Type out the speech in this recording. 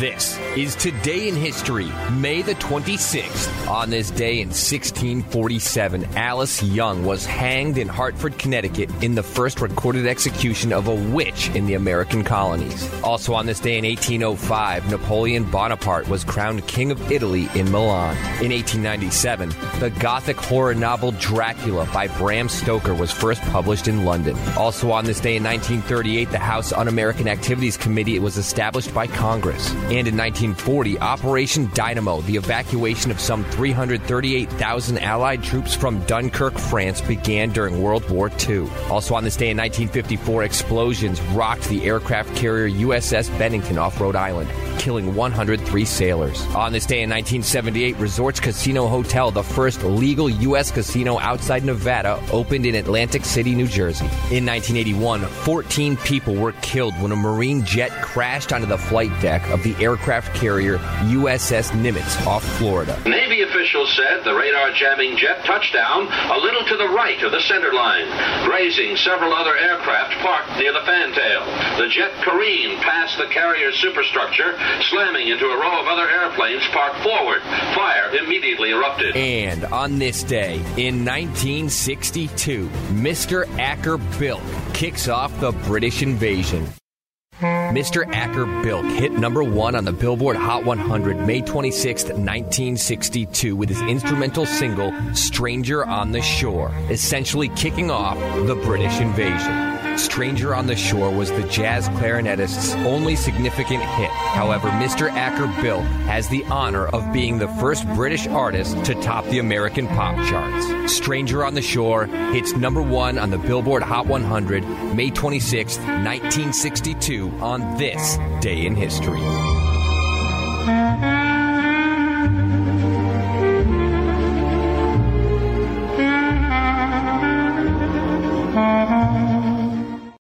This is Today in History, May the 26th. On this day in 1647, Alice Young was hanged in Hartford, Connecticut in the first recorded execution of a witch in the American colonies. Also on this day in 1805, Napoleon Bonaparte was crowned King of Italy in Milan. In 1897, the Gothic horror novel Dracula by Bram Stoker was first published in London. Also on this day in 1938, the House Un American Activities Committee was established by Congress. And in 1940, Operation Dynamo, the evacuation of some 338,000 Allied troops from Dunkirk, France, began during World War II. Also on this day in 1954, explosions rocked the aircraft carrier USS Bennington off Rhode Island, killing 103 sailors. On this day in 1978, Resorts Casino Hotel, the first legal U.S. casino outside Nevada, opened in Atlantic City, New Jersey. In 1981, 14 people were killed when a Marine jet crashed onto the flight deck of the aircraft carrier USS Nimitz off Florida. Navy officials said the radar jamming jet touched down a little to the right of the center line, grazing several other aircraft parked near the fantail. The jet careened past the carrier's superstructure, slamming into a row of other airplanes parked forward. Fire immediately erupted. And on this day, in 1962, Mr. Acker Bilk kicks off the British invasion. Mr. Acker Bilk hit number one on the Billboard Hot 100 May 26, 1962, with his instrumental single Stranger on the Shore, essentially kicking off the British invasion. Stranger on the Shore was the jazz clarinetist's only significant hit. However, Mr. Acker Bilk has the honor of being the first British artist to top the American pop charts. Stranger on the Shore hits number one on the Billboard Hot 100 May 26, 1962, on this day in history.